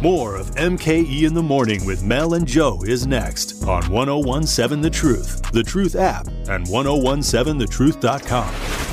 More of MKE in the Morning with Mel and Joe is next on 1017 The Truth, The Truth app, and 1017thetruth.com.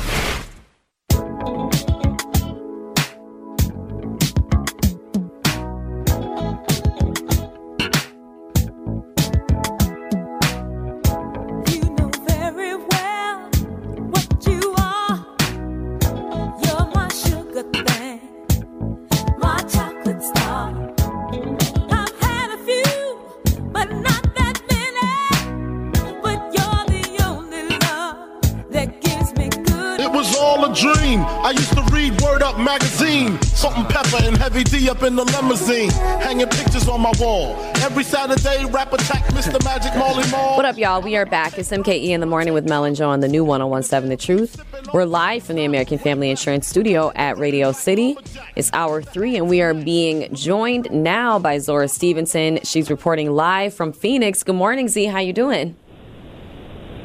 y'all? We are back. It's MKE in the morning with Mel and Joe on the new 1017 The Truth. We're live from the American Family Insurance Studio at Radio City. It's hour three, and we are being joined now by Zora Stephenson. She's reporting live from Phoenix. Good morning, Z. How you doing?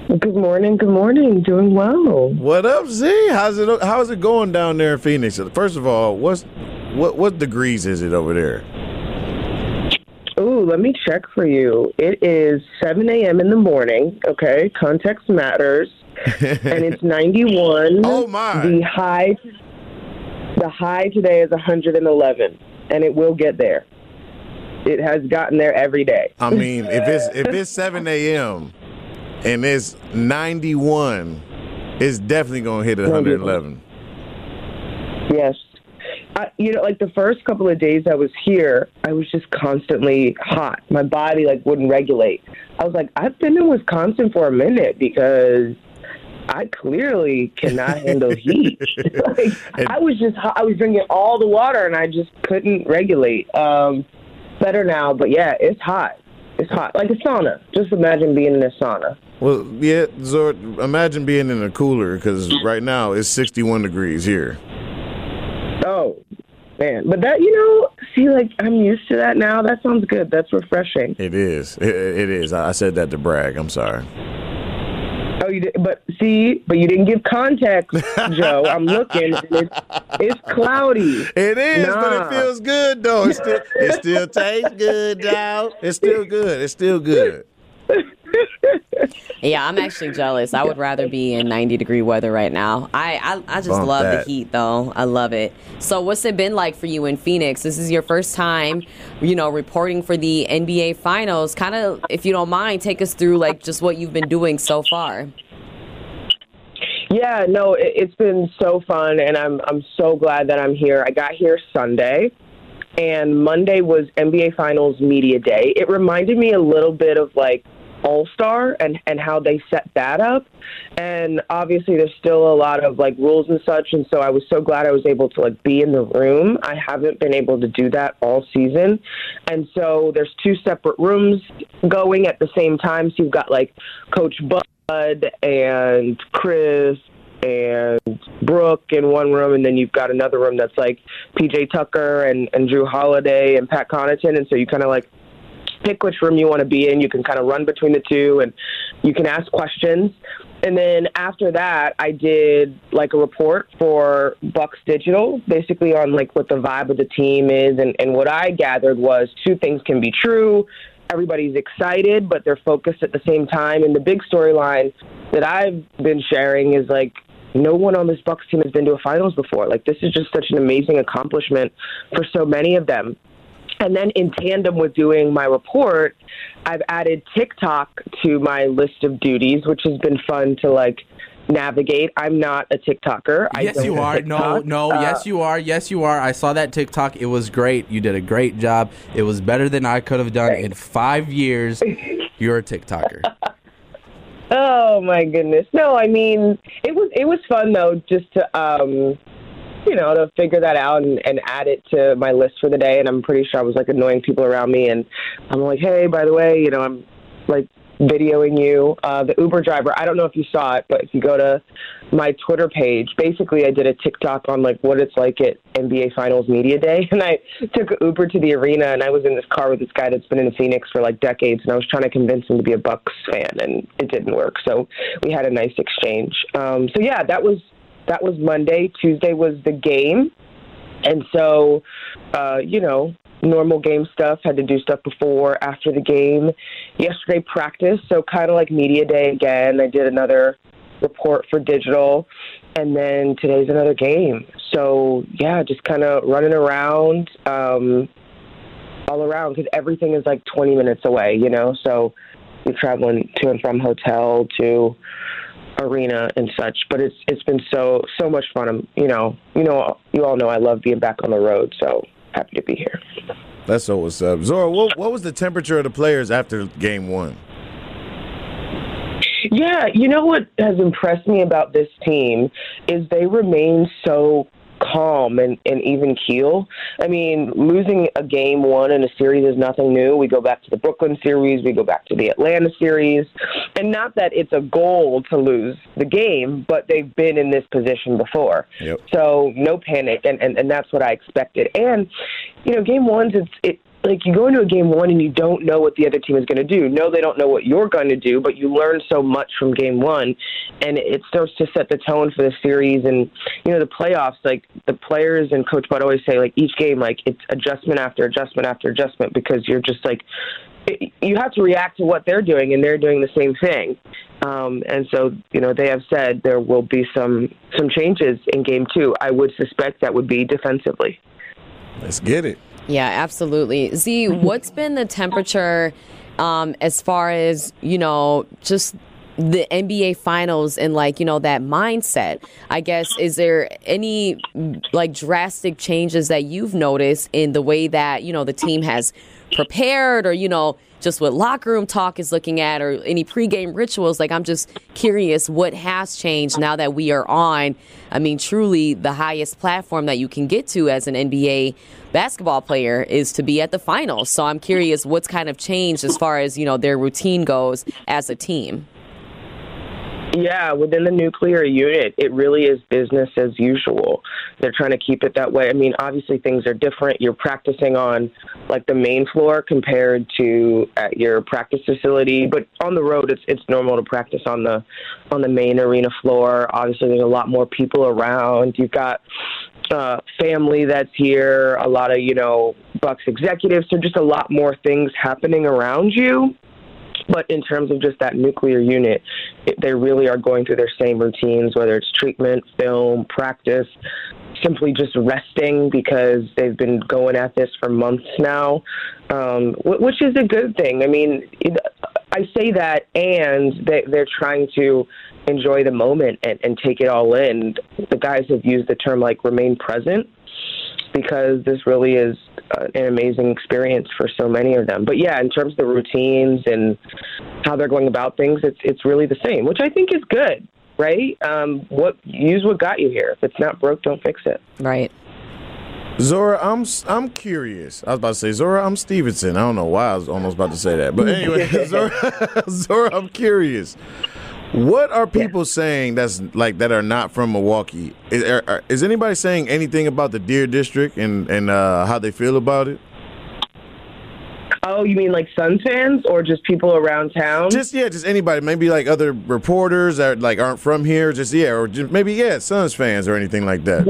Good morning. Good morning. Doing well. What up, Z? How's it? How's it going down there in Phoenix? First of all, what's what what degrees is it over there? Ooh, let me check for you. It is 7 a.m. in the morning. Okay, context matters, and it's 91. Oh, my. The high, the high today is 111, and it will get there. It has gotten there every day. I mean, if it's if it's seven a.m. and it's ninety one, it's definitely gonna hit one hundred eleven. Yes. I, you know, like the first couple of days I was here, I was just constantly hot. My body like wouldn't regulate. I was like, I've been in Wisconsin for a minute because I clearly cannot handle heat. like, I was just, hot. I was drinking all the water and I just couldn't regulate. Um, better now, but yeah, it's hot. It's hot, like a sauna. Just imagine being in a sauna. Well, yeah, Zor, imagine being in a cooler because right now it's sixty one degrees here. Oh, man. But that, you know, see, like, I'm used to that now. That sounds good. That's refreshing. It is. It, it is. I said that to brag. I'm sorry. Oh, you did, but see, but you didn't give context, Joe. I'm looking, it's, it's cloudy. It is, but it feels good though. It still, it still tastes good, dog. It's still good. It's still good. Yeah, I'm actually jealous. I would rather be in 90 degree weather right now. I I, I just Bump love that. the heat though. I love it. So what's it been like for you in Phoenix? This is your first time, you know, reporting for the NBA finals. Kind of if you don't mind, take us through like just what you've been doing so far. Yeah, no, it, it's been so fun, and I'm I'm so glad that I'm here. I got here Sunday, and Monday was NBA Finals Media Day. It reminded me a little bit of like All Star and and how they set that up. And obviously, there's still a lot of like rules and such, and so I was so glad I was able to like be in the room. I haven't been able to do that all season, and so there's two separate rooms going at the same time. So you've got like Coach Bud and Khris and Brook in one room, and then you've got another room that's like PJ Tucker and, and Jrue Holiday and Pat Connaughton, and so you kind of like pick which room you want to be in. You can kind of run between the two, and you can ask questions. And then after that, I did like a report for Bucks Digital, basically on like what the vibe of the team is. And, and what I gathered was two things can be true. Everybody's excited, but they're focused at the same time. And the big storyline that I've been sharing is like no one on this Bucks team has been to a finals before. Like this is just such an amazing accomplishment for so many of them. And then in tandem with doing my report, I've added TikTok to my list of duties, which has been fun to like navigate. I'm not a TikToker. I Yes, you are. No, TikTok. no. Uh, yes, you are. Yes, you are. I saw that TikTok. It was great. You did a great job. It was better than I could have done in five years. You're a TikToker. Oh my goodness. No, I mean it was it was fun though, just to um you know, to figure that out and, and add it to my list for the day and I'm pretty sure I was like annoying people around me and I'm like, Hey, by the way, you know, I'm like videoing you. Uh the Uber driver, I don't know if you saw it, but if you go to my Twitter page, basically I did a TikTok on like what it's like at NBA Finals Media Day and I took Uber to the arena and I was in this car with this guy that's been in Phoenix for like decades and I was trying to convince him to be a Bucks fan and it didn't work. So we had a nice exchange. Um so yeah, that was that was Monday. Tuesday was the game. And so uh, you know, normal game stuff. Had to do stuff before, after the game. Yesterday, practice. So kind of like media day again. I did another report for digital, and then today's another game. So yeah, just kind of running around. Um, all around because everything is like 20 minutes away, you know. So you're traveling to and from hotel to arena and such. But it's it's been so so much fun. I'm, you know, you know, you all know I love being back on the road. So happy to be here. That's so what's up. Zora, what, what was the temperature of the players after game one? Yeah, you know what has impressed me about this team is they remain so calm and, and even keel. I mean, losing a game one in a series is nothing new. We go back to the Brooklyn series, we go back to the Atlanta series. And not that it's a goal to lose the game, but they've been in this position before. Yep. So no panic and, and, and that's what I expected. And, you know, game ones it's it like you go into a game one and you don't know what the other team is going to do. No, they don't know what you're going to do, but you learn so much from game one, and it starts to set the tone for the series. And you know the playoffs, like the players and Coach Bud always say, like each game, like it's adjustment after adjustment after adjustment because you're just like you have to react to what they're doing, and they're doing the same thing. Um, and so, you know, they have said there will be some some changes in game two. I would suspect that would be defensively. Let's get it. Yeah, absolutely. Z, what's been the temperature um, as far as, you know, just the NBA finals and like, you know, that mindset? I guess, is there any like drastic changes that you've noticed in the way that, you know, the team has prepared or, you know, just what locker room talk is looking at or any pregame rituals. Like, I'm just curious what has changed now that we are on, I mean, truly the highest platform that you can get to as an NBA basketball player is to be at the finals. So I'm curious what's kind of changed as far as, you know, their routine goes as a team. Yeah, within the nuclear unit, it really is business as usual. They're trying to keep it that way. I mean, obviously things are different. You're practicing on like the main floor compared to at your practice facility, but on the road it's it's normal to practice on the on the main arena floor. Obviously there's a lot more people around. You've got uh, family that's here, a lot of, you know, Bucks executives, so just a lot more things happening around you. But in terms of just that nuclear unit, it, they really are going through their same routines, whether it's treatment, film, practice, simply just resting because they've been going at this for months now, um, which is a good thing. I mean, I say that, and they, they're trying to enjoy the moment and, and take it all in. The guys have used the term like remain present because this really is uh, an amazing experience for so many of them. But yeah, in terms of the routines and how they're going about things, it's it's really the same, which I think is good, right? Um, what use what got you here. If it's not broke, don't fix it. Right. Zora, I'm I'm curious. I was about to say Zora, I'm Stephenson. I don't know why I was almost about to say that, but anyway, Zora, Zora, I'm curious. What are people saying that's like that are not from Milwaukee? Is, are, are- is anybody saying anything about the Deer District and and uh, how they feel about it? Oh, you mean like Suns fans or just people around town? Just yeah, just anybody. Maybe like other reporters that like aren't from here. Just yeah, or just maybe yeah, Suns fans or anything like that.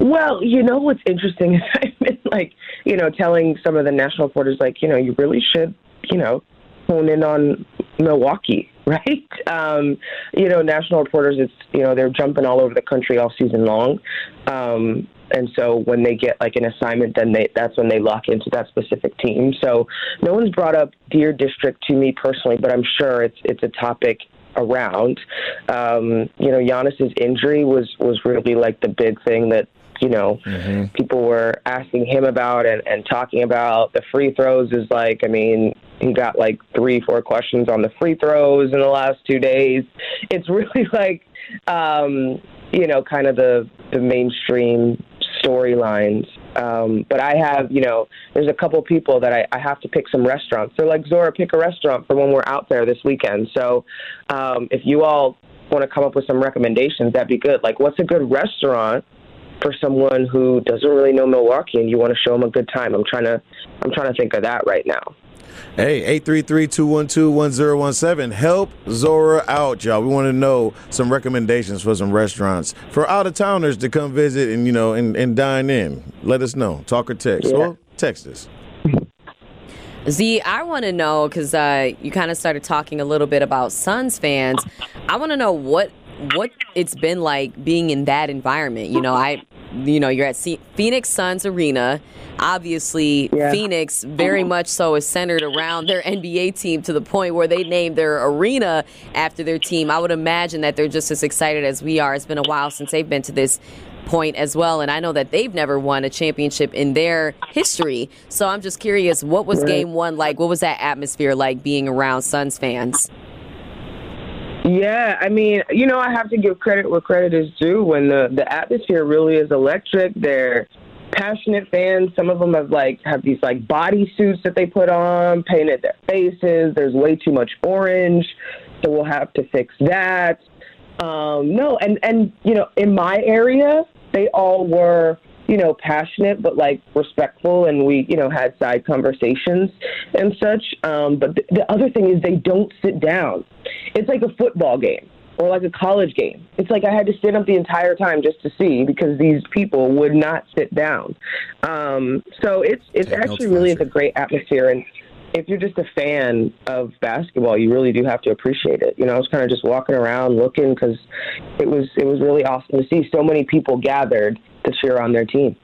Well, you know what's interesting is I've been like, you know, telling some of the national reporters, like, you know, you really should, you know, hone in on Milwaukee, right? Um, you know, national reporters, it's, you know, they're jumping all over the country all season long. Um, and so when they get like an assignment, then they that's when they lock into that specific team. So no one's brought up Deer District to me personally, but I'm sure it's it's a topic around. Um, you know, Giannis's injury was was really like the big thing that you know people were asking him about and, and talking about. The free throws is like, I mean, he got like three, four questions on the free throws in the last two days. It's really like, um, you know, kind of the the mainstream storylines. Um, but I have, you know, there's a couple people that I, I have to pick some restaurants. They're like, Zora, pick a restaurant for when we're out there this weekend. So um, if you all want to come up with some recommendations, that'd be good. Like, what's a good restaurant for someone who doesn't really know Milwaukee and you want to show them a good time? I'm trying to, I'm trying to think of that right now. Hey, 833-212-1017. Help Zora out, y'all. We want to know some recommendations for some restaurants for out of towners to come visit and you know and, and dine in. Let us know. Talk or text. Yeah. Or Text us. Z, I want to know because uh, you kind of started talking a little bit about Suns fans. I want to know what what it's been like being in that environment. You know, I, you know, you're at C- Phoenix Suns Arena. Obviously, Yeah. Phoenix very much so is centered around their NBA team to the point where they named their arena after their team. I would imagine that they're just as excited as we are. It's been a while since they've been to this point as well. And I know that they've never won a championship in their history. So I'm just curious, what was game one like? What was that atmosphere like being around Suns fans? Yeah, I mean, you know, I have to give credit where credit is due. When the the atmosphere really is electric, they're passionate fans. Some of them have like have these like body suits that they put on, painted their faces. There's way too much orange, so we'll have to fix that. Um, no, and and you know, in my area, they all were you know passionate but like respectful, and we you know had side conversations and such. Um, but th- the other thing is they don't sit down. It's like a football game or like a college game. It's like I had to sit up the entire time just to see because these people would not sit down. Um, so it's it's notes, actually really it's a great atmosphere and if you're just a fan of basketball, you really do have to appreciate it. You know, I was kind of just walking around looking because it was it was really awesome to see so many people gathered to cheer on their team.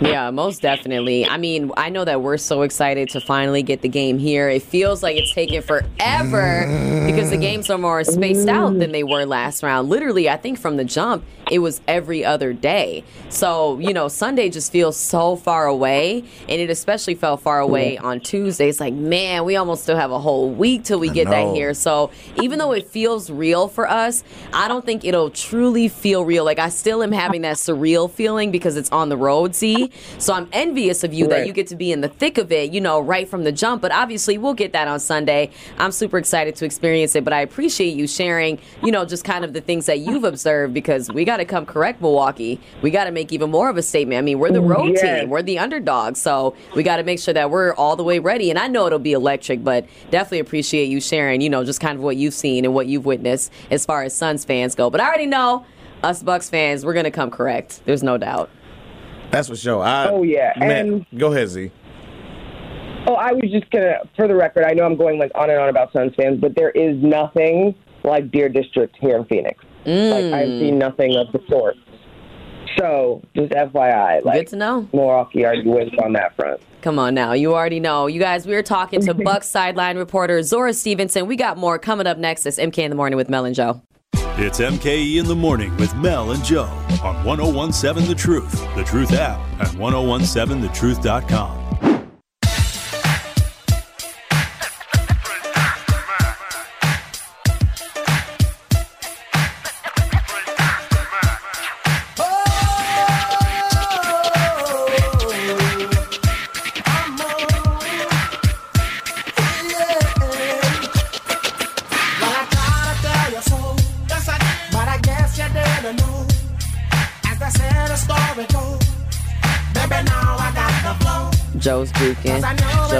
Yeah, most definitely. I mean, I know that we're so excited to finally get the game here. It feels like it's taken forever because the games are more spaced out than they were last round. Literally, I think from the jump, it was every other day. So, you know, Sunday just feels so far away, and it especially felt far away on Tuesday. It's like, man, we almost still have a whole week till we get that here. So, even though it feels real for us, I don't think it'll truly feel real. Like, I still am having that surreal feeling because it's on the road, see? So, I'm envious of you that you get to be in the thick of it, you know, right from the jump. But obviously, we'll get that on Sunday. I'm super excited to experience it, but I appreciate you sharing, you know, just kind of the things that you've observed because we got to come correct, Milwaukee. We got to make even more of a statement. I mean, we're the road Yes. team, we're the underdog. So, we got to make sure that we're all the way ready. And I know it'll be electric, but definitely appreciate you sharing, you know, just kind of what you've seen and what you've witnessed as far as Suns fans go. But I already know us Bucks fans, we're going to come correct. There's no doubt. That's for sure. I, Oh, yeah, Man, and- go ahead, Z. Oh, I was just gonna, for the record, I know I'm going like on and on about Suns fans, but there is nothing like Deer District here in Phoenix. Like I've seen mm. nothing of the sort. So just FYI, like Good to know. Milwaukee already wins on that front. Come on now. You already know. You guys, we are talking to Bucks sideline reporter Zora Stephenson. We got more coming up next. It's MK in the morning with Mel and Joe. It's MKE in the morning with Mel and Joe on 1017 The Truth, The Truth app, and 1017thetruth.com.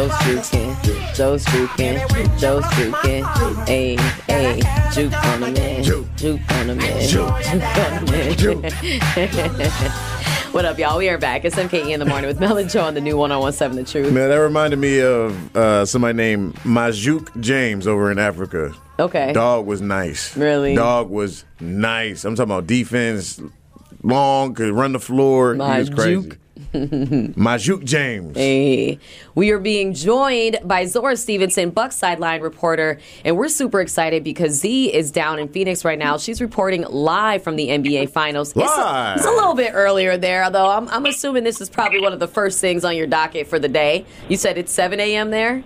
Joe's juking. Joe's juking. Joe's juking. Hey, hey. Juke on the man. Juke on the man. Juke on the man. What up, y'all? We are back. It's MKE in the morning with Mel and Joe on the new 1017 The Truth. Man, that reminded me of uh, somebody named Majuk James over in Africa. Okay. Dog was nice. Really? Dog was nice. I'm talking about defense, long, could run the floor. He was crazy. Majuk. James. Hey, we are being joined by Zora Stephenson, Bucks sideline reporter, and we're super excited because Z is down in Phoenix right now. She's reporting live from the NBA Finals. It's a, Live. it's a little bit earlier there, though. I'm, I'm assuming this is probably one of the first things on your docket for the day. You said it's 7 a.m. there.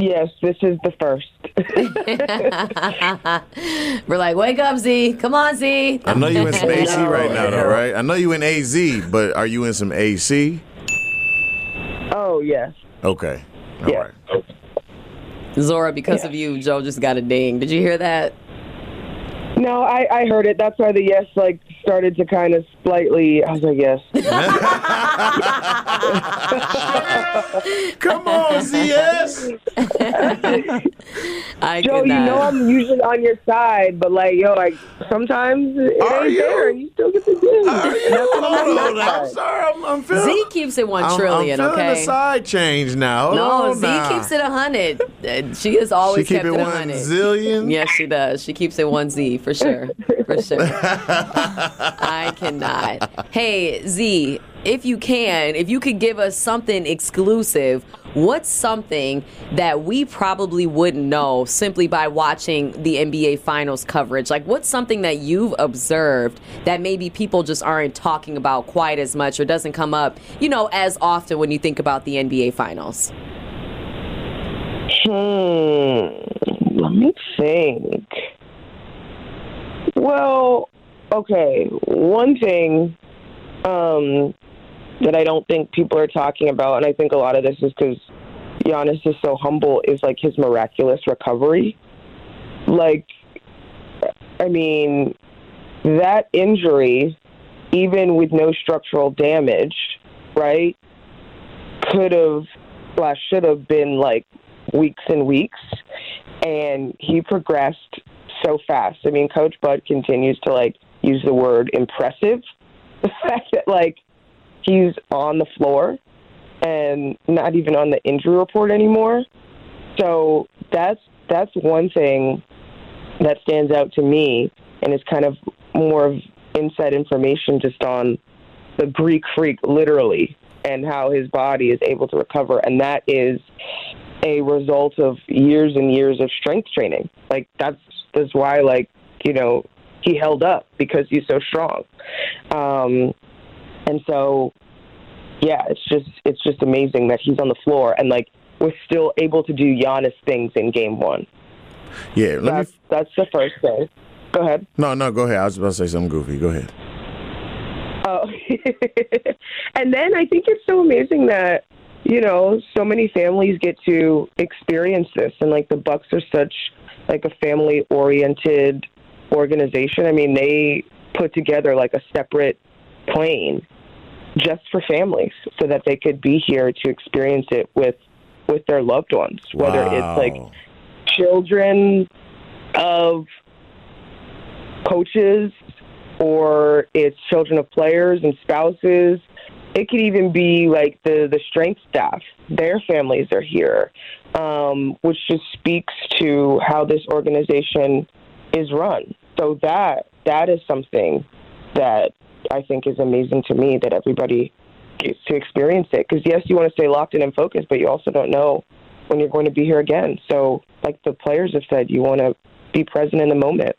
Yes, this is the first. We're like, wake up, Z. Come on, Z. I know you in some AC right now, though, right? I know you in AZ, but are you in some AC? oh yes, Okay. All Yeah. right. Zora, because of you, Joe just got a ding. Did you hear that? no, I, I heard it. That's why the yes like started to kind of slightly. as I guess. Come on, ZS. I I Joe, you know I'm usually on your side, but like, yo, like sometimes it Are ain't you? there, and you still get the win. Are you? That's what I'm Hold on on, I'm sorry. I'm, I'm feeling. Z keeps it one I'm- trillion. I'm feeling okay. the side change now. Hold no, on Z now. keeps it a hundred. Uh, She has always She keep kept it it a one hundred. zillion. Yes, she does. She keeps it one Z for sure. For sure. I cannot. Hey, Z, if you can, if you could give us something exclusive, what's something that we probably wouldn't know simply by watching the NBA Finals coverage? Like, what's something that you've observed that maybe people just aren't talking about quite as much or doesn't come up, you know, as often when you think about the NBA Finals? Hmm. Let me think. Well, okay. One thing um, that I don't think people are talking about, and I think a lot of this is because Giannis is so humble, is like his miraculous recovery. Like, I mean, that injury, even with no structural damage, right, could have slash should have been like weeks and weeks, and he progressed so fast. I mean, Coach Bud continues to like use the word impressive. The fact that like he's on the floor and not even on the injury report anymore. So that's that's one thing that stands out to me, and is kind of more of inside information just on the Greek freak, literally, and how his body is able to recover, and that is a result of years and years of strength training. Like that's that's why, like you know, he held up because he's so strong. Um, and so, yeah, it's just it's just amazing that he's on the floor and like we're still able to do Giannis things in Game One. Yeah, That's me. that's the first thing. Go ahead. No, no, go ahead. I was about to say something goofy. Go ahead. Oh, and then I think it's so amazing that you know so many families get to experience this, and like the Bucks are such like a family oriented organization. I mean, they put together like a separate plane just for families, so that they could be here to experience it with with their loved ones, whether it's like children of coaches or it's children of players and spouses. It could even be like the, the strength staff. Their families are here, um, which just speaks to how this organization is run. So that that is something that I think is amazing to me that everybody gets to experience it. Because yes, you want to stay locked in and focused, but you also don't know when you're going to be here again. So, like the players have said, you want to be present in the moment.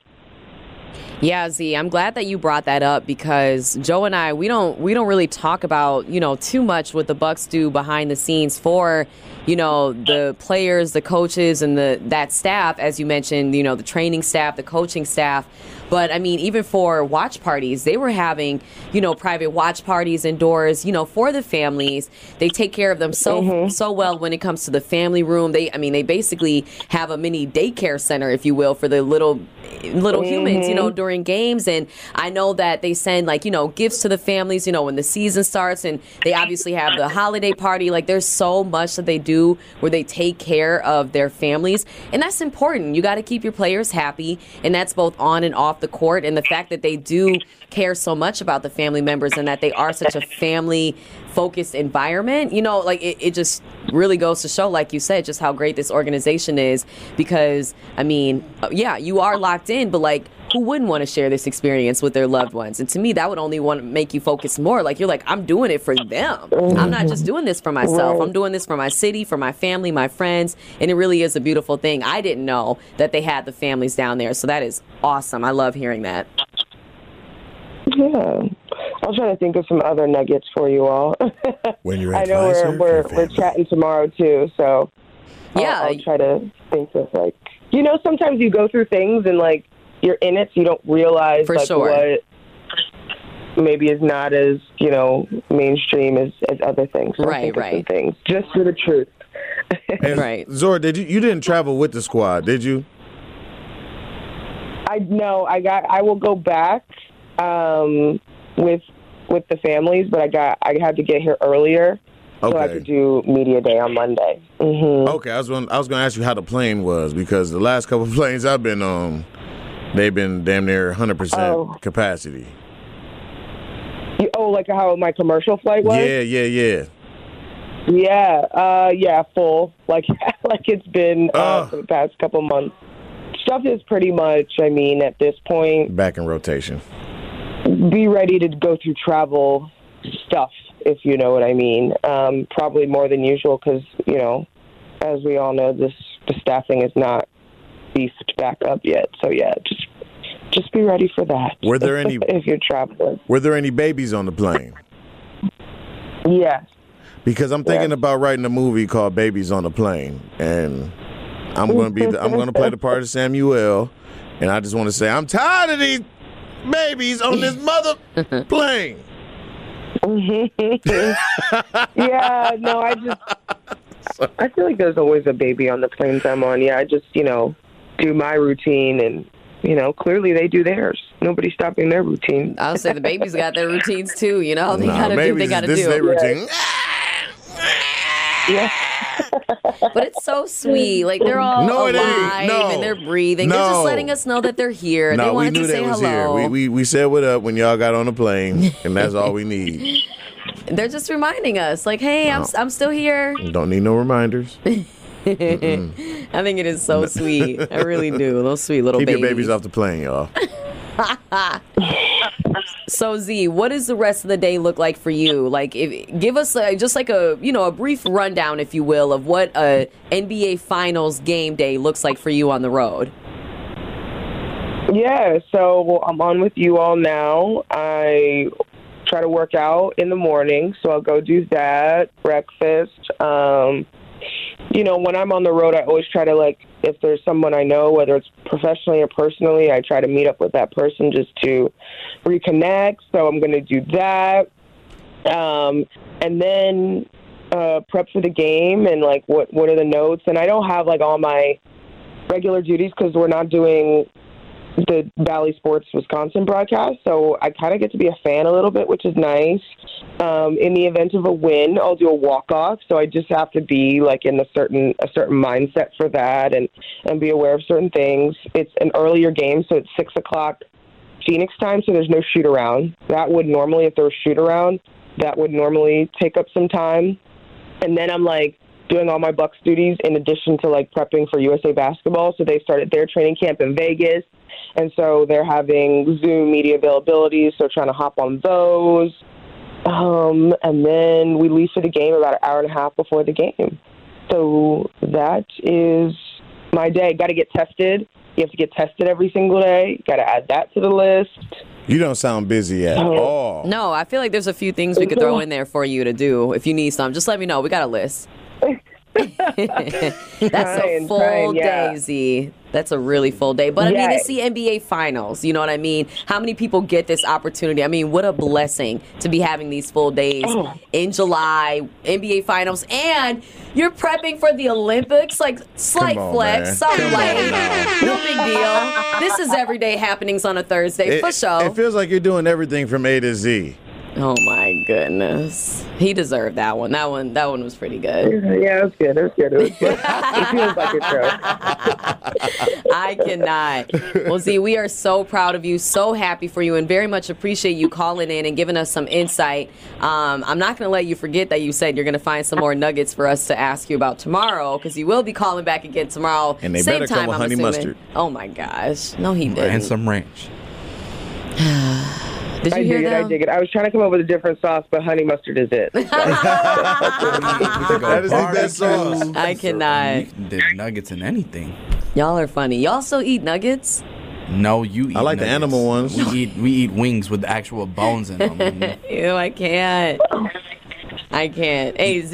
Yeah, Z, I'm glad that you brought that up because Joe and I we don't we don't really talk about, you know, too much what the Bucks do behind the scenes for, you know, the players, the coaches and the that staff as you mentioned, you know, the training staff, the coaching staff. But I mean, even for watch parties, they were having, you know, private watch parties indoors, you know, for the families. They take care of them so mm-hmm. so well when it comes to the family room. They I mean, they basically have a mini daycare center, if you will, for the little little humans, you know, mm-hmm. during games. And I know that they send like, you know, gifts to the families, you know, when the season starts and they obviously have the holiday party. Like there's so much that they do where they take care of their families. And that's important. You got to keep your players happy. And that's both on and off the court. And the fact that they do care so much about the family members and that they are such a family focused environment, you know, like it, it just really goes to show, like you said, just how great this organization is. Because, I mean, yeah, you are locked in, but like, who wouldn't want to share this experience with their loved ones? And to me, that would only want to make you focus more. Like, you're like, I'm doing it for them. I'm not just doing this for myself. I'm doing this for my city, for my family, my friends. And it really is a beautiful thing. I didn't know that they had the families down there. So that is awesome. I love hearing that. Yeah. I'll try to think of some other nuggets for you all. When you're I know we're we're, we're chatting tomorrow too, so I'll- Yeah. I'll, try to think of like you know sometimes you go through things and like you're in it, so you don't realize For like sure. what maybe is not as you know mainstream as, as other things. So Right, think of some right. Things just for the truth. Right. Zora, did you? You didn't travel with the squad, did you? I know I got. I will go back um, with with the families, but I got. I had to get here earlier so I could do media day on Monday. hmm Okay, I was going. I was going to ask you how the plane was because the last couple of planes I've been on, they've been damn near 100 percent Oh. capacity. You, oh, like how my commercial flight was? Yeah, yeah, yeah. Yeah, uh, yeah, full. Like, like it's been uh, Ugh. for the past couple months. Stuff is pretty much. I mean, at this point, Back in rotation. be ready to go through travel stuff, if you know what I mean. Um, probably more than usual because you know, as we all know, this the staffing is not beefed back up yet. So yeah, just just be ready for that. Were there any- if you're traveling? Were there any babies on the plane? Yes. Because I'm thinking Yeah. about writing a movie called Babies on the Plane, and I'm going to be the, I'm going to play the part of Samuel, and I just want to say I'm tired of these babies on this mother plane. yeah, no, I just I feel like there's always a baby on the planes I'm on. Yeah, I just, you know, do my routine and you know, clearly they do theirs. Nobody's stopping their routine. I'll say the babies got their routines too. You know, they Nah, gotta do they gotta this is their do. routine. Yeah. But it's so sweet. Like they're all No, it alive No. and they're breathing. They're just letting us know that they're here. they No, we wanted knew to they say was here. hello. We, we we said what up when y'all got on the plane, and that's all we need. They're just reminding us, like, hey, I'm I'm still here. Don't need no reminders. I think it is so sweet. I really do. Those sweet little Keep babies. your babies off the plane, y'all. So Z, what does the rest of the day look like for you? Like, if, give us a, just like a you know a brief rundown, if you will, of what a NBA Finals game day looks like for you on the road. Yeah, so I'm on with you all now. I try to work out in the morning, so I'll go do that, breakfast. Um, you know, when I'm on the road, I always try to, like, if there's someone I know, whether it's professionally or personally, I try to meet up with that person just to reconnect. So I'm going to do that. Um, and then uh, prep for the game and, like, what, what are the notes. And I don't have, like, all my regular duties because we're not doing the Bally Sports Wisconsin broadcast, so I kind of get to be a fan a little bit, which is nice. Um, in the event of a win, I'll do a walk off, so I just have to be like in a certain a certain mindset for that, and and be aware of certain things. It's an earlier game, so it's six o'clock Phoenix time, so there's no shoot around. That would normally, if there was shoot around, that would normally take up some time. And then I'm like doing all my Bucks duties in addition to like prepping for USA basketball. So they started their training camp in Vegas. And so they're having Zoom media availabilities, so trying to hop on those. Um, and then we leave for the game about an hour and a half before the game. So that is my day. Got to get tested. You have to get tested every single day. Got to add that to the list. You don't sound busy at all. No, I feel like there's a few things we could throw in there for you to do if you need some. Just let me know. We got a list. That's a full trying, yeah. day, Z. That's a really full day. But I mean, it's the NBA Finals. You know what I mean? How many people get this opportunity? I mean, what a blessing to be having these full days Oh. in July, NBA Finals, and you're prepping for the Olympics. Like, slight Come on, flex, man. some Come light. on now. No big deal. This is everyday happenings on a Thursday, It, for sure. it feels like you're doing everything from A to Z. Oh my goodness. He deserved that one. That one that one was pretty good. Yeah, it was good. It was good. It, was good. it feels like a show. I cannot. Well, Z, we are so proud of you, so happy for you, and very much appreciate you calling in and giving us some insight. Um, I'm not going to let you forget that you said you're going to find some more nuggets for us to ask you about tomorrow, because you will be calling back again tomorrow. And they Same better come time, with I'm honey assuming. mustard. Oh my gosh. No, he didn't. and some ranch. Did you I hear dig it. I dig it. I was trying to come up with a different sauce, but honey mustard is it. That is the best sauce. I cannot. You can dip nuggets in anything. Y'all are funny. Y'all also eat nuggets? No, you eat. I like the animal ones. We eat we eat wings with actual bones in them. Ew, I can't. I can't. AZ.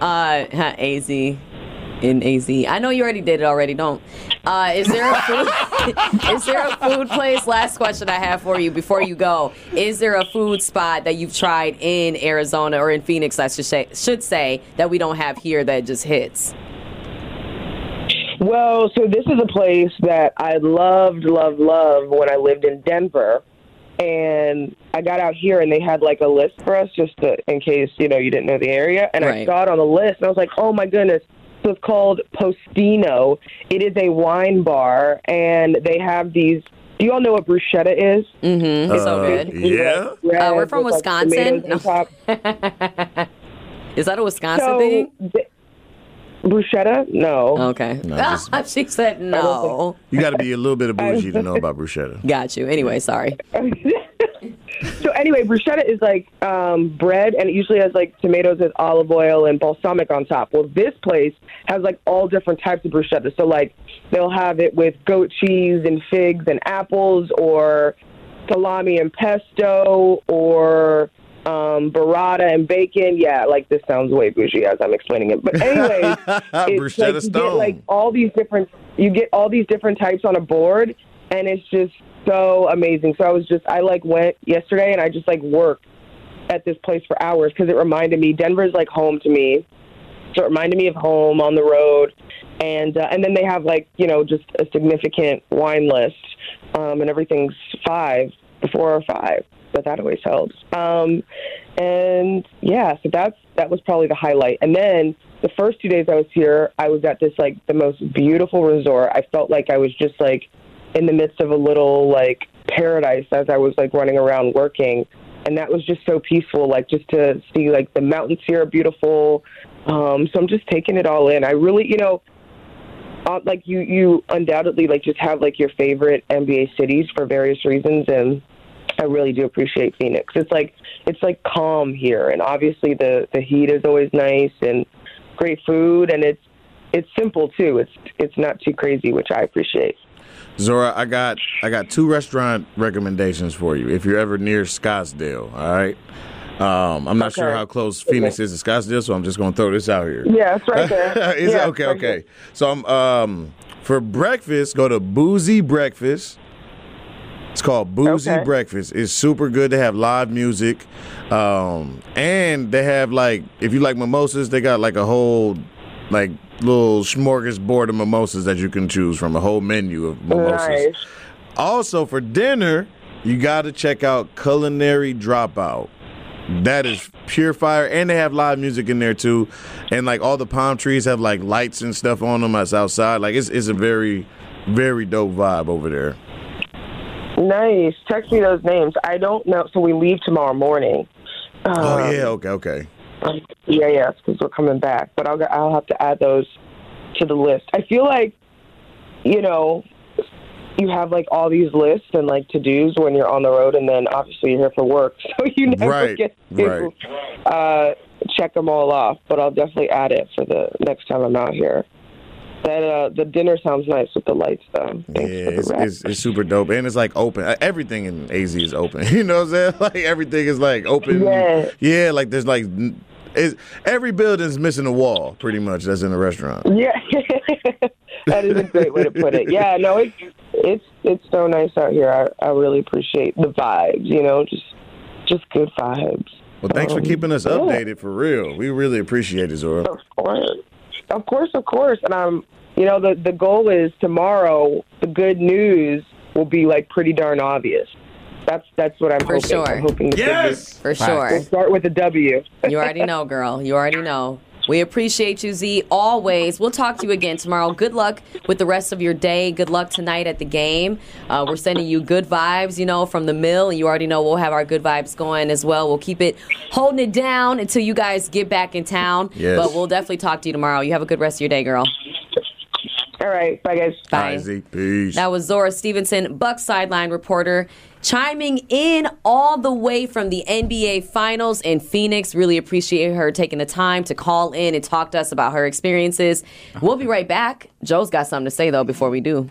Uh, huh, AZ. In AZ. I know you already did it already. Don't. Uh, is there a food? is there a food place? Last question I have for you before you go. Is there a food spot that you've tried in Arizona or in Phoenix? I should say, should say that we don't have here that just hits. Well, so this is a place that I loved, loved, loved when I lived in Denver. And I got out here and they had like a list for us just to, in case, you know, you didn't know the area. And I Right. saw it on the list and I was like, oh my goodness. So it's called Postino. It is a wine bar and they have these. Do you all know what bruschetta is? Mm-hmm. so Uh, good. Yeah. Bread Uh, we're from with, like, Wisconsin. tomatoes on. Is that a Wisconsin So, thing? th- bruschetta? No. Okay. No, just- she said no. You got to be a little bit of bougie to know about bruschetta. Got you. Anyway, sorry. Anyway, bruschetta is like um, bread, and it usually has like tomatoes with olive oil and balsamic on top. Well, this place has like all different types of bruschetta. So like they'll have it with goat cheese and figs and apples, or salami and pesto, or um, burrata and bacon. Yeah, like this sounds way bougie as I'm explaining it. But anyway, it's Bruschetta like you get like all these different you get all these different types on a board and it's just so amazing. So i was just i like went yesterday and i just like worked at this place for hours because it reminded me denver's like home to me. So it reminded me of home on the road. And uh, and then they have like you know just a significant wine list um, and everything's five four or five but that always helps. Um, and yeah so that's that was probably the highlight. And then the first two days i was here i was at this like the most beautiful resort. I felt like i was just like in the midst of a little like paradise as i was like running around working. And that was just so peaceful like just to see like the mountains here are beautiful. Um so i'm just taking it all in. I really you know uh, like you you undoubtedly like just have like your favorite nba cities for various reasons and i really do appreciate phoenix. It's like it's like calm here and obviously the the heat is always nice and great food and it's it's simple too. It's it's not too crazy which i appreciate Zora, I got I got two restaurant recommendations for you if you're ever near Scottsdale. All right. Um, I'm not sure how close Phoenix is to Scottsdale, so I'm just going to throw this out here. yeah it's right there is yeah, okay? right Okay. So I'm um for breakfast. Go to Boozy Breakfast. It's called Boozy Okay. Breakfast. It's super good. They have live music, um, and they have like if you like mimosas, they got like a whole like little smorgasbord of mimosas that you can choose from. A whole menu of mimosas. nice Also for dinner, you got to check out Culinary Dropout. That is pure fire, and they have live music in there too, and like all the palm trees have like lights and stuff on them as outside. Like it's it's a very very dope vibe over there. Nice. Text me those names. I don't know. So we leave tomorrow morning. Oh Um, yeah, okay, okay. Yeah, yes, because we're coming back. But I'll I'll have to add those to the list. I feel like, you know, you have like all these lists and like to dos when you're on the road, and then obviously you're here for work, so you never Right, get to uh, check them all off. But I'll definitely add it for the next time I'm out here. That uh, the dinner sounds nice with the lights, though. Yeah, Thanks the it's, it's it's super dope, and it's like open. Uh, Everything in AZ is open. You know what I'm saying? Like everything is like open. Yeah. yeah. Like there's like it's, every building's missing a wall, pretty much. That's in a restaurant. Yeah, that is a great way to put it. Yeah, no, it's it's it's so nice out here. I I really appreciate the vibes. You know, just just good vibes. Well, thanks for Um, keeping us yeah. updated for real. We really appreciate it, Zora. Of course, of course, of course. And I'm, you know, the the goal is tomorrow. The good news will be like pretty darn obvious. That's that's what I'm For hoping. sure. I'm hoping the good news- For sure. We'll start with a W. You already know, girl. You already know. We appreciate you, Z, always. We'll talk to you again tomorrow. Good luck with the rest of your day. Good luck tonight at the game. Uh, we're sending you good vibes, you know, from the mill. And you already know we'll have our good vibes going as well. We'll keep it holding it down until you guys get back in town. Yes. But we'll definitely talk to you tomorrow. You have a good rest of your day, girl. All right, bye guys. Bye. Izzy, peace. That was Zora Stephenson, Buck sideline reporter, chiming in all the way from the NBA Finals in Phoenix. Really appreciate her taking the time to call in and talk to us about her experiences. We'll be right back. Joe's got something to say though before we do.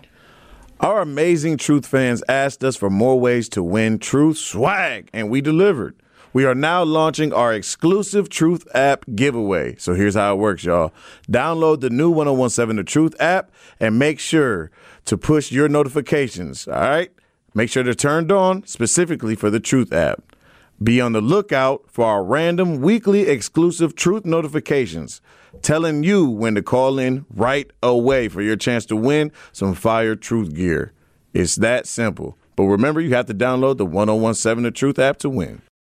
Our amazing Truth fans asked us for more ways to win Truth swag, and we delivered. We are now launching our exclusive Truth app giveaway. So here's how it works, y'all. Download the new 1017 The Truth app and make sure to push your notifications, all right? Make sure they're turned on specifically for the Truth app. Be on the lookout for our random weekly exclusive truth notifications telling you when to call in right away for your chance to win some fire truth gear. It's that simple. But remember, you have to download the 1017 The Truth app to win.